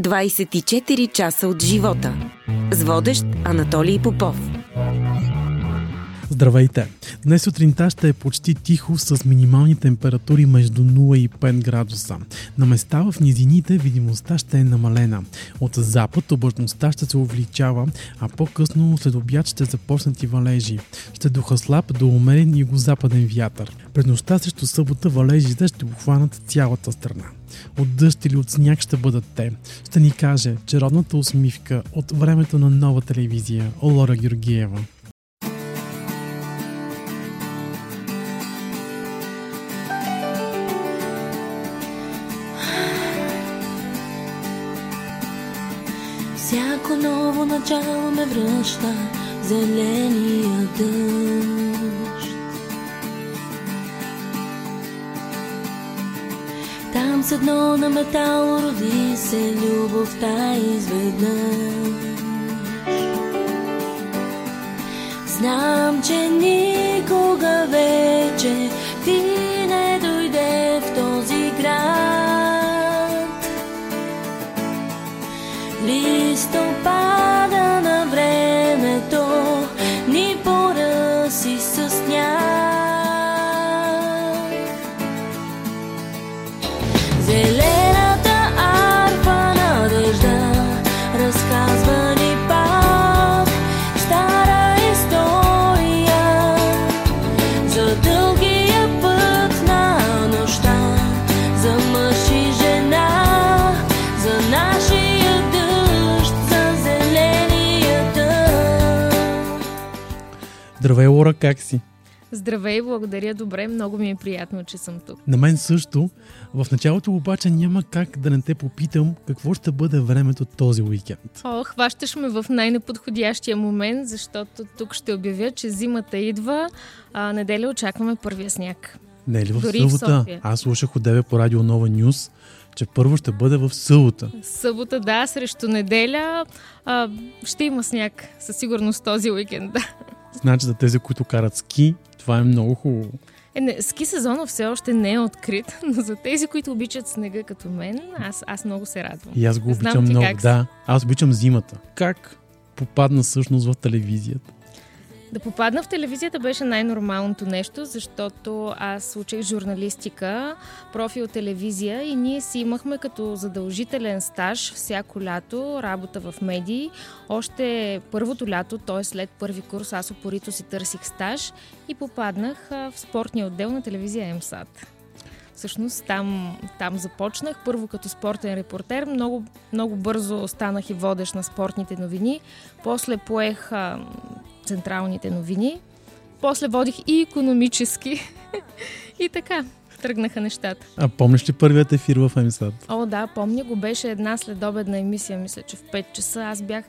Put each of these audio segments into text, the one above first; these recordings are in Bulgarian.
24 часа от живота. С водещ Анатолий Попов. Здравейте! Днес сутринта ще е почти тихо с минимални температури между 0 и 5 градуса. На места в низините видимостта ще е намалена. От запад облачността ще се увеличава, а по-късно след обяд ще започнат и валежи. Ще духа слаб до умерен юго-западен вятър. През нощта срещу събота валежите ще обхванат цялата страна. От дъжд или от сняг ще бъдат те. Ще ни каже чародната усмивка от времето на нова телевизия Олора Георгиева. Всяко ново начало ме връща зеления дъжд. Там с едно на метал роди се любовта изведнъж. Знам, че никога вече ти не дойде в този град. Как си? Здравей, благодаря, добре, много ми е приятно, че съм тук. На мен също. В началото обаче няма как да не те попитам какво ще бъде времето този уикенд. О, хващаш ме в най-неподходящия момент, защото тук ще обявя, че зимата идва, а неделя очакваме първия сняг. Не е ли в Дори в събота? София. Аз слушах от по радио Нова Нюс, че първо ще бъде в събота. Събота, да, срещу неделя а, ще има сняг, със сигурност този уикенд, да. Значи за тези, които карат ски, това е много хубаво. Е, не, ски сезона все още не е открит, но за тези, които обичат снега като мен, аз, аз много се радвам. И аз го Знам обичам ти много. Да, аз обичам зимата. Как попадна всъщност в телевизията? Да попадна в телевизията беше най-нормалното нещо, защото аз учих журналистика, профил телевизия и ние си имахме като задължителен стаж всяко лято работа в медии. Още първото лято, т.е. след първи курс, аз опорито си търсих стаж и попаднах в спортния отдел на телевизия МСАД. Всъщност там, там започнах. Първо като спортен репортер. Много, много бързо станах и водещ на спортните новини. После поех централните новини. После водих и економически. и така, тръгнаха нещата. А помниш ли първият ефир в МСАД? О, да, помня го. Беше една следобедна емисия, мисля, че в 5 часа. Аз бях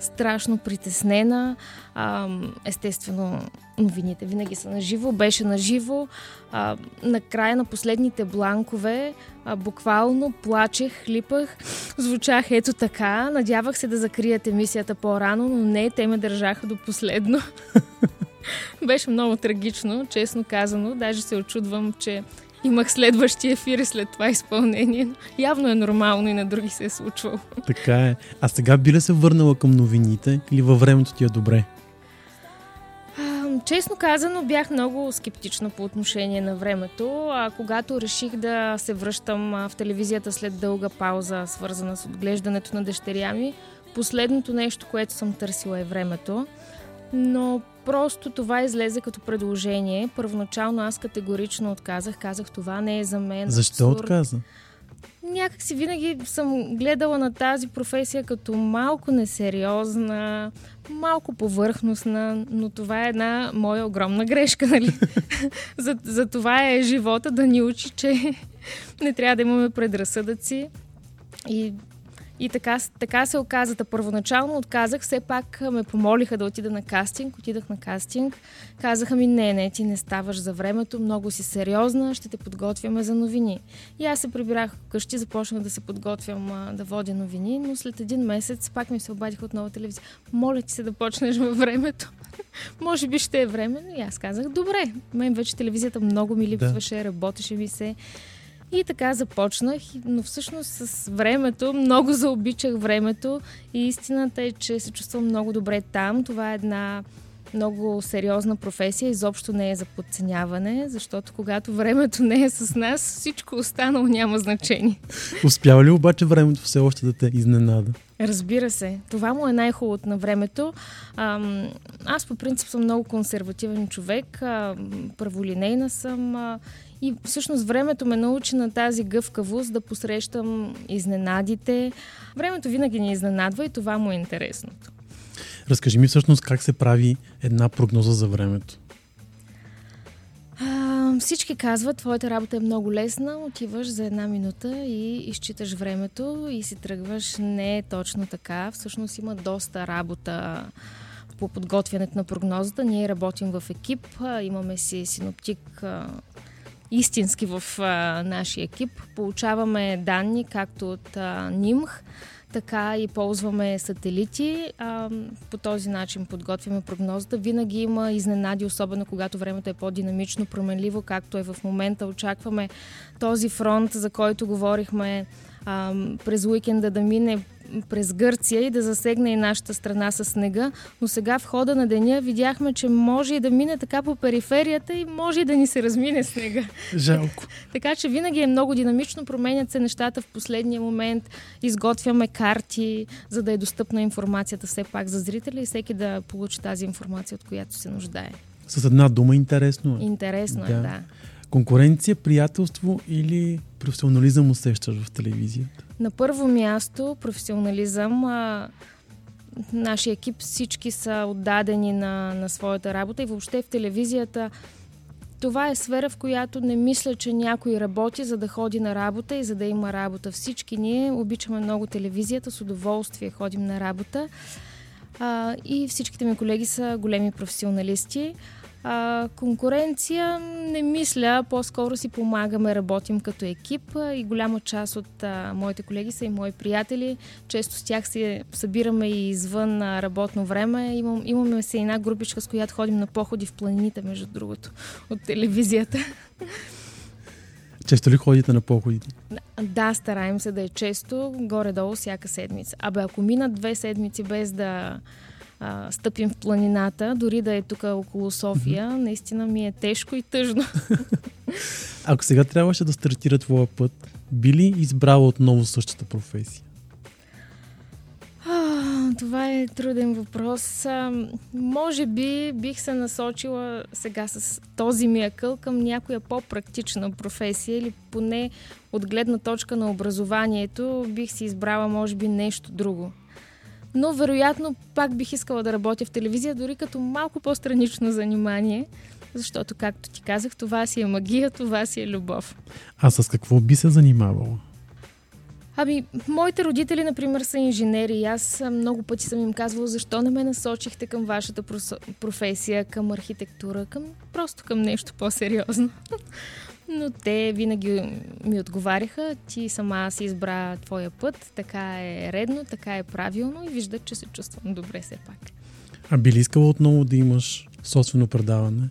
страшно притеснена. А, естествено, новините винаги са наживо. Беше наживо. А, накрая на последните бланкове а, буквално плачех, хлипах, звучах ето така. Надявах се да закрият емисията по-рано, но не, те ме държаха до последно. Беше много трагично, честно казано. Даже се очудвам, че имах следващия ефир след това изпълнение. Но явно е нормално и на други се е случвало. Така е. А сега би ли се върнала към новините или във времето ти е добре? Честно казано, бях много скептична по отношение на времето. А когато реших да се връщам в телевизията след дълга пауза, свързана с отглеждането на дъщеря ми, последното нещо, което съм търсила е времето. Но просто това излезе като предложение. Първоначално аз категорично отказах. Казах, това не е за мен. Защо абсурд. отказа? Някак си винаги съм гледала на тази професия като малко несериозна, малко повърхностна, но това е една моя огромна грешка, нали? за, за това е живота да ни учи, че не трябва да имаме предразсъдъци. И, и така, така се оказа. Та Първоначално отказах, все пак ме помолиха да отида на кастинг. Отидах на кастинг. Казаха ми, не, не, ти не ставаш за времето, много си сериозна, ще те подготвяме за новини. И аз се прибрах вкъщи, започнах да се подготвям а, да водя новини, но след един месец пак ми се от нова телевизия. Моля ти се да почнеш във времето. Може би ще е време, но и аз казах, добре. Мен вече телевизията много ми липсваше, работеше ми се. И така започнах, но всъщност с времето много заобичах времето и истината е, че се чувствам много добре там. Това е една много сериозна професия, изобщо не е за подценяване, защото когато времето не е с нас, всичко останало няма значение. Успява ли обаче времето все още да те изненада? Разбира се. Това му е най-хубавото на времето. аз по принцип съм много консервативен човек, праволинейна съм и всъщност времето ме научи на тази гъвкавост да посрещам изненадите. Времето винаги ни изненадва и това му е интересното. Разкажи ми всъщност как се прави една прогноза за времето. А, всички казват, твоята работа е много лесна, отиваш за една минута и изчиташ времето и си тръгваш. Не е точно така. Всъщност има доста работа по подготвянето на прогнозата. Ние работим в екип, имаме си синоптик истински в а, нашия екип. Получаваме данни както от а, НИМХ, така и ползваме сателити. А, по този начин подготвяме прогнозата. Винаги има изненади, особено когато времето е по-динамично, променливо, както е в момента. Очакваме този фронт, за който говорихме а, през уикенда да мине през Гърция и да засегне и нашата страна с снега, но сега в хода на деня видяхме, че може и да мине така по периферията и може и да ни се размине снега. Жалко. така че винаги е много динамично, променят се нещата в последния момент, изготвяме карти, за да е достъпна информацията все пак за зрителя и всеки да получи тази информация, от която се нуждае. С една дума интересно е. Интересно да. е, да. Конкуренция, приятелство или професионализъм усещаш в телевизията? На първо място професионализъм. А, нашия екип всички са отдадени на, на своята работа и въобще в телевизията това е сфера, в която не мисля, че някой работи, за да ходи на работа и за да има работа. Всички ние обичаме много телевизията, с удоволствие ходим на работа. А, и всичките ми колеги са големи професионалисти. А, конкуренция не мисля, по-скоро си помагаме, работим като екип и голяма част от а, моите колеги са и мои приятели. Често с тях се събираме и извън а, работно време. Имам, имаме се една групичка, с която ходим на походи в планините, между другото, от телевизията. Често ли ходите на походите? Да, стараем се да е често, горе-долу всяка седмица. Абе, ако минат две седмици без да а, стъпим в планината, дори да е тук около София, mm-hmm. наистина ми е тежко и тъжно. Ако сега трябваше да стартира твоя път, би ли избрала отново същата професия? А, това е труден въпрос. А, може би бих се насочила сега с този ми акъл към някоя по-практична професия или поне от гледна точка на образованието бих си избрала може би нещо друго но вероятно пак бих искала да работя в телевизия, дори като малко по-странично занимание, защото, както ти казах, това си е магия, това си е любов. А с какво би се занимавала? Ами, моите родители, например, са инженери и аз много пъти съм им казвала, защо не ме насочихте към вашата професия, към архитектура, към просто към нещо по-сериозно. Но те винаги ми отговаряха, ти сама си избра твоя път, така е редно, така е правилно и виждат, че се чувствам добре все пак. А би ли искала отново да имаш собствено предаване?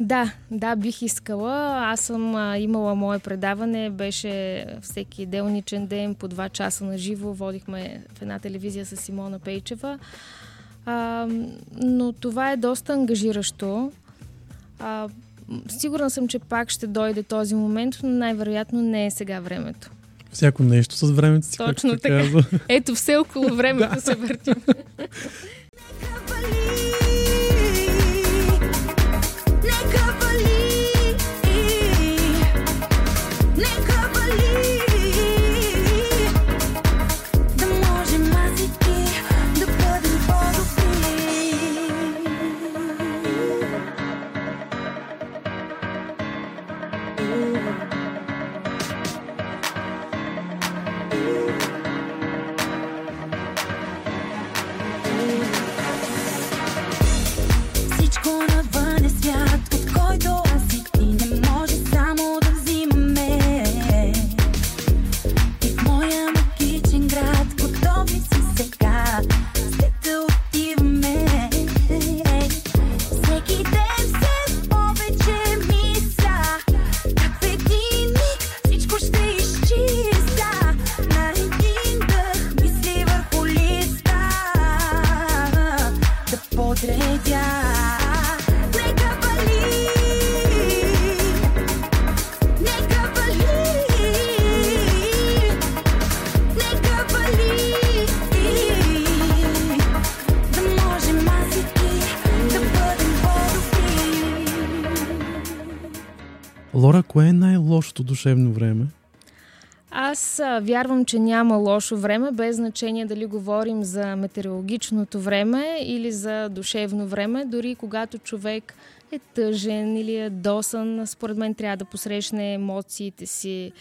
Да, да, бих искала. Аз съм а, имала мое предаване, беше всеки делничен ден по два часа на живо. Водихме в една телевизия с Симона Пейчева. А, но това е доста ангажиращо. А, Сигурна съм, че пак ще дойде този момент, но най-вероятно не е сега времето. Всяко нещо с времето си. Точно така. Ето, все около времето се въртим. Лора, кое е най-лошото душевно време? Аз а, вярвам, че няма лошо време, без значение дали говорим за метеорологичното време или за душевно време. Дори когато човек е тъжен или е досан, според мен трябва да посрещне емоциите си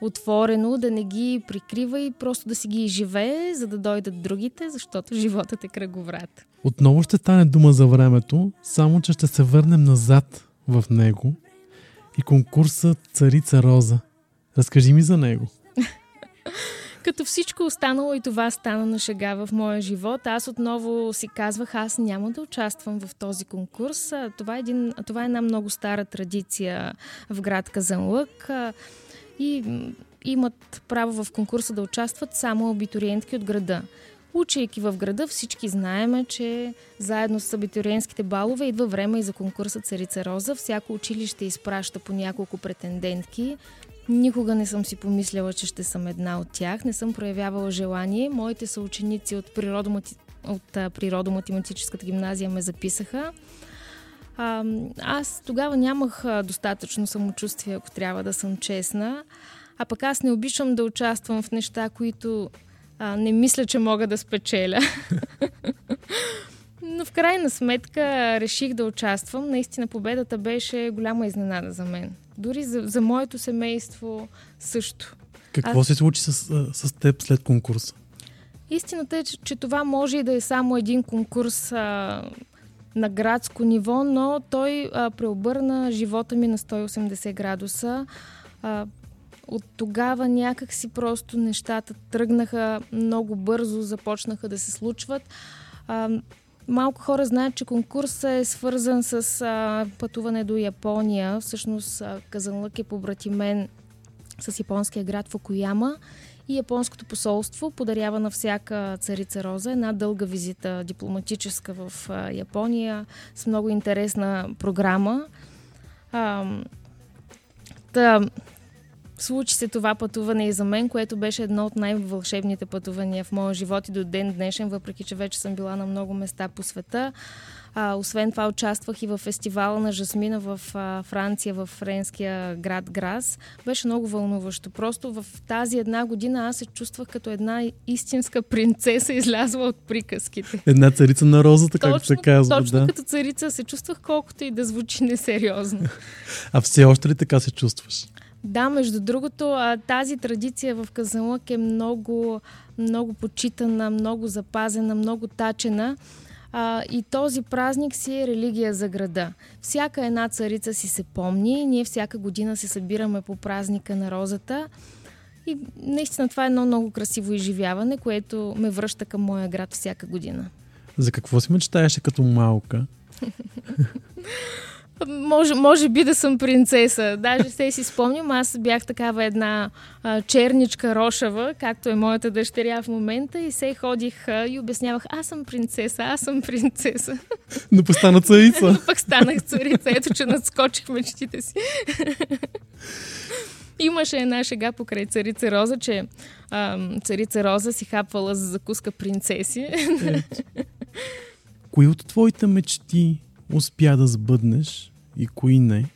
отворено, да не ги прикрива и просто да си ги изживее, за да дойдат другите, защото животът е кръговрат. Отново ще стане дума за времето, само че ще се върнем назад в него и конкурсът Царица Роза. Разкажи ми за него. Като всичко останало и това стана на шега в моя живот, аз отново си казвах, аз няма да участвам в този конкурс. Това е, един, това е една много стара традиция в град Казанлък и имат право в конкурса да участват само абитуриентки от града. Учейки в града, всички знаеме, че заедно с абитуриентските балове идва време и за конкурса Царица Роза. Всяко училище изпраща по няколко претендентки. Никога не съм си помисляла, че ще съм една от тях. Не съм проявявала желание. Моите съученици от, природомати... от природоматематическата гимназия ме записаха. А, аз тогава нямах достатъчно самочувствие, ако трябва да съм честна. А пък аз не обичам да участвам в неща, които а, не мисля, че мога да спечеля. Но в крайна сметка реших да участвам. Наистина победата беше голяма изненада за мен. Дори за, за моето семейство също. Какво Аз... се случи с, с теб след конкурса? Истината е, че, че това може и да е само един конкурс а, на градско ниво, но той а, преобърна живота ми на 180 градуса. А, от тогава някак си просто нещата тръгнаха много бързо, започнаха да се случват. А, малко хора знаят, че конкурсът е свързан с а, пътуване до Япония. Всъщност Казанлък е побратимен с японския град Фукуяма и японското посолство подарява на всяка царица Роза една дълга визита дипломатическа в Япония с много интересна програма. А, та, Случи се това пътуване и за мен, което беше едно от най-вълшебните пътувания в моя живот и до ден днешен, въпреки че вече съм била на много места по света. А, освен това участвах и в фестивала на Жасмина в а, Франция, в френския град Грас. Беше много вълнуващо. Просто в тази една година аз се чувствах като една истинска принцеса, излязла от приказките. Една царица на розата, както се казва. Точно да. като царица се чувствах, колкото и да звучи несериозно. А все още ли така се чувстваш? Да, между другото, тази традиция в Казанлък е много, много почитана, много запазена, много тачена. А, и този празник си е религия за града. Всяка една царица си се помни. Ние всяка година се събираме по празника на розата. И наистина това е едно много красиво изживяване, което ме връща към моя град всяка година. За какво си мечтаеше като малка? Може, може би да съм принцеса. Даже се си спомням, аз бях такава една а, черничка рошава, както е моята дъщеря в момента и се ходих а, и обяснявах, аз съм принцеса, аз съм принцеса. Но пък стана царица. Но пък станах царица. Ето, че надскочих мечтите си. Имаше една шега покрай царица Роза, че а, царица Роза си хапвала за закуска принцеси. Кои от твоите мечти успя да сбъднеш и кои не?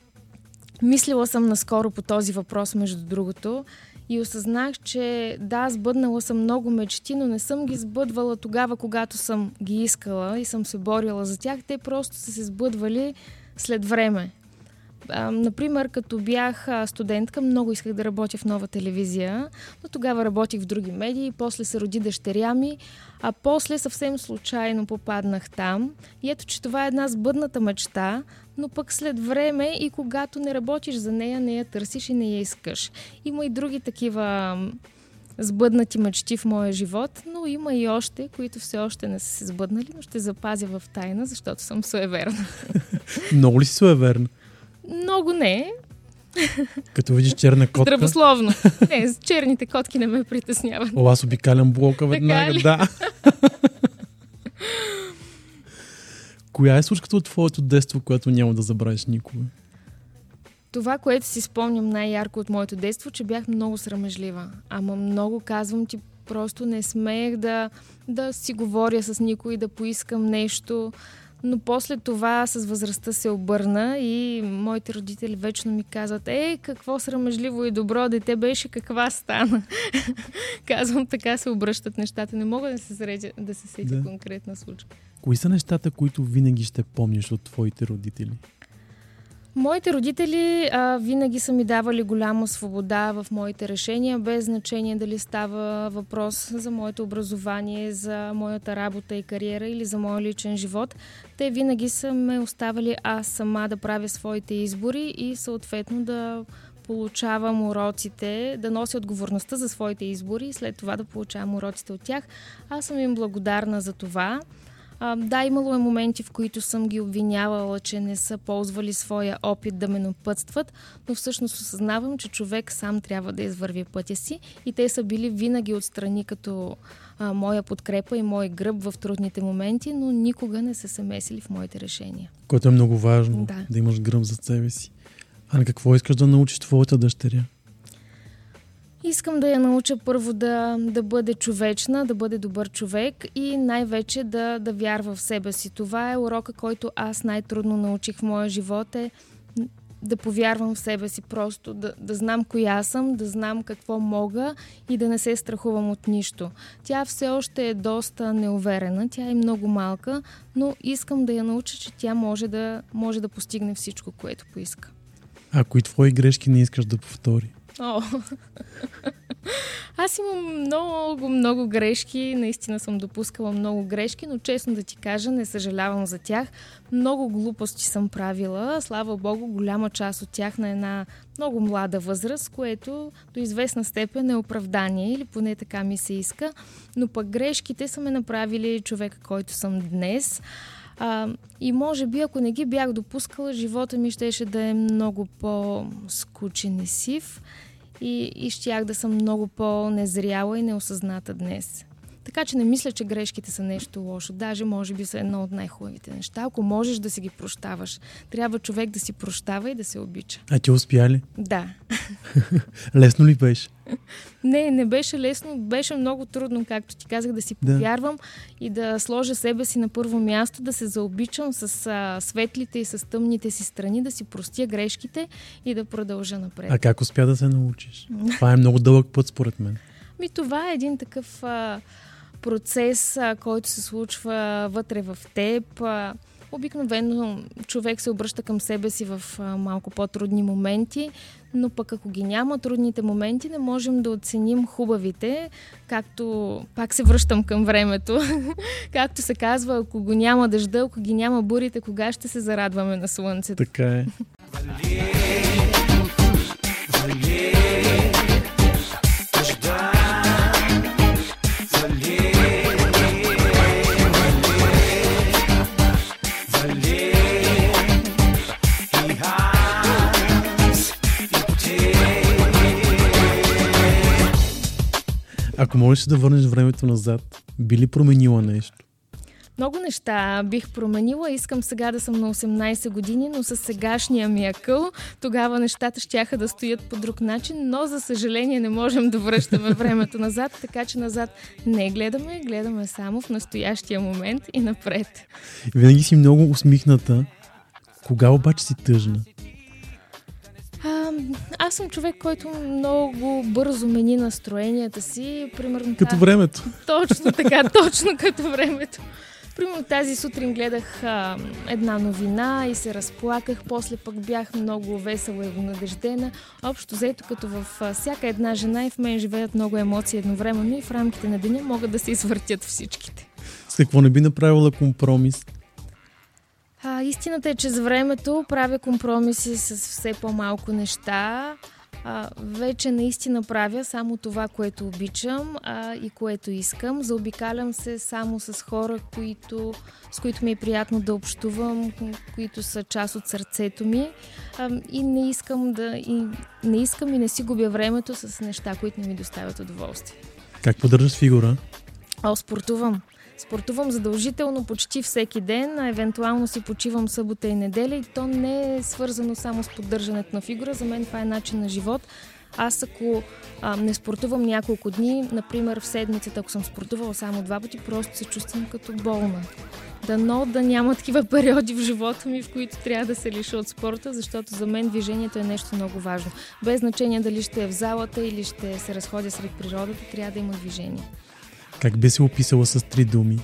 Мислила съм наскоро по този въпрос, между другото, и осъзнах, че да, сбъднала съм много мечти, но не съм ги сбъдвала тогава, когато съм ги искала и съм се борила за тях. Те просто са се сбъдвали след време. Например, като бях студентка, много исках да работя в нова телевизия, но тогава работих в други медии, после се роди дъщеря ми, а после съвсем случайно попаднах там. И ето, че това е една сбъдната мечта, но пък след време и когато не работиш за нея, не я търсиш и не я искаш. Има и други такива сбъднати мечти в моя живот, но има и още, които все още не са се сбъднали, но ще запазя в тайна, защото съм суеверна. Много ли си суеверна? Много не. Като видиш черна котка. Здравословно. Не, черните котки не ме притесняват. О, аз обикалям блока веднага, да. Коя е случката от твоето детство, което няма да забравиш никога? Това, което си спомням най-ярко от моето детство, че бях много срамежлива. Ама много казвам ти, просто не смеех да, да си говоря с никой, да поискам нещо но после това с възрастта се обърна и моите родители вечно ми казват, ей, какво срамежливо и добро дете беше, каква стана. Казвам, така се обръщат нещата. Не мога да се, средя, да се сетя да. конкретна случка. Кои са нещата, които винаги ще помниш от твоите родители? Моите родители а, винаги са ми давали голяма свобода в моите решения, без значение дали става въпрос за моето образование, за моята работа и кариера или за моя личен живот. Те винаги са ме оставали аз сама да правя своите избори и съответно да получавам уроците, да нося отговорността за своите избори и след това да получавам уроците от тях. Аз съм им благодарна за това. А, да, имало е моменти, в които съм ги обвинявала, че не са ползвали своя опит да ме напътстват, но всъщност осъзнавам, че човек сам трябва да извърви пътя си и те са били винаги отстрани като а, моя подкрепа и мой гръб в трудните моменти, но никога не са се месили в моите решения. Което е много важно, да, да имаш гръб за себе си. А на какво искаш да научиш твоята дъщеря? Искам да я науча първо да, да бъде човечна, да бъде добър човек и най-вече да, да вярва в себе си. Това е урока, който аз най-трудно научих в моя живот е да повярвам в себе си просто, да, да знам коя съм, да знам какво мога и да не се страхувам от нищо. Тя все още е доста неуверена, тя е много малка, но искам да я науча, че тя може да, може да постигне всичко, което поиска. А кои твои грешки не искаш да повтори? О. Аз имам много, много грешки. Наистина съм допускала много грешки, но честно да ти кажа, не съжалявам за тях. Много глупости съм правила. Слава Богу, голяма част от тях на една много млада възраст, което до известна степен е оправдание или поне така ми се иска. Но пък грешките са ме направили човека, който съм днес. А, и може би, ако не ги бях допускала, живота ми щеше да е много по-скучен и сив и, и щях да съм много по-незряла и неосъзната днес. Така че не мисля, че грешките са нещо лошо. Даже може би са едно от най-хубавите неща. Ако можеш да си ги прощаваш, трябва човек да си прощава и да се обича. А ти успя ли? Да. Лесно ли беше? Не, не беше лесно. Беше много трудно, както ти казах, да си повярвам да. и да сложа себе си на първо място, да се заобичам с а, светлите и с тъмните си страни, да си простя грешките и да продължа напред. А как успя да се научиш? Това е много дълъг път, според мен. Ми, това е един такъв а, процес, а, който се случва вътре в теб. А, обикновено човек се обръща към себе си в а, малко по-трудни моменти, но пък ако ги няма трудните моменти, не можем да оценим хубавите, както пак се връщам към времето, както се казва, ако го няма дъжда, ако ги няма бурите, кога ще се зарадваме на слънцето. Така е. Ако можеш да върнеш времето назад, би ли променила нещо? Много неща бих променила. Искам сега да съм на 18 години, но с сегашния ми акъл тогава нещата ще да стоят по друг начин, но за съжаление не можем да връщаме времето назад, така че назад не гледаме, гледаме само в настоящия момент и напред. Винаги си много усмихната. Кога обаче си тъжна? А, аз съм човек, който много бързо мени настроенията си. Примерно, като та... времето. Точно така, точно като времето. Примерно тази сутрин гледах а, една новина и се разплаках, после пък бях много весела и надеждена. Общо взето, като в а, всяка една жена и в мен живеят много емоции едновременно и в рамките на деня могат да се извъртят всичките. С какво не би направила компромис? А, истината е, че с времето правя компромиси с все по-малко неща. А, вече наистина правя само това, което обичам а, и което искам. Заобикалям се само с хора, които, с които ми е приятно да общувам, които са част от сърцето ми. А, и не искам да. И не искам и не си губя времето с неща, които не ми доставят удоволствие. Как поддържаш фигура? О, спортувам. Спортувам задължително почти всеки ден, а евентуално си почивам събота и неделя и то не е свързано само с поддържането на фигура. За мен това е начин на живот. Аз ако а, не спортувам няколко дни, например в седмицата, ако съм спортувала само два пъти, просто се чувствам като болна. Дано да няма такива периоди в живота ми, в които трябва да се лиша от спорта, защото за мен движението е нещо много важно. Без значение дали ще е в залата или ще се разходя сред природата, трябва да има движение. Как би се описала с три думи?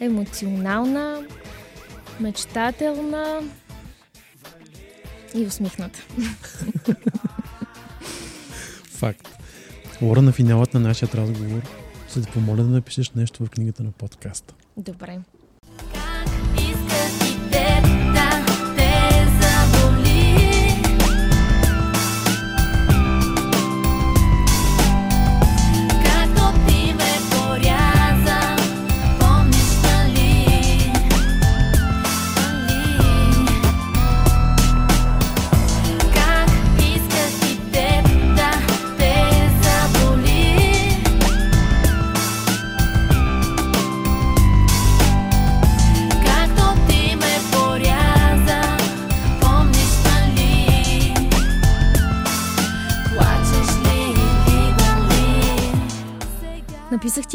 Емоционална, мечтателна и усмихната. Факт. Лора, на финалът на нашия разговор ще те помоля да напишеш нещо в книгата на подкаста. Добре.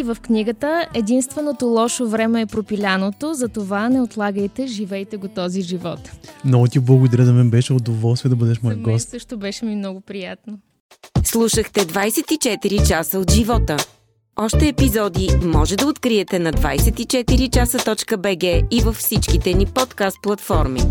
В книгата Единственото лошо време е пропиляното, затова не отлагайте, живейте го този живот. Много ти благодаря, да мен беше удоволствие да бъдеш мой гост. също беше ми много приятно. Слушахте 24 часа от живота. Още епизоди може да откриете на 24часа.bg и във всичките ни подкаст платформи.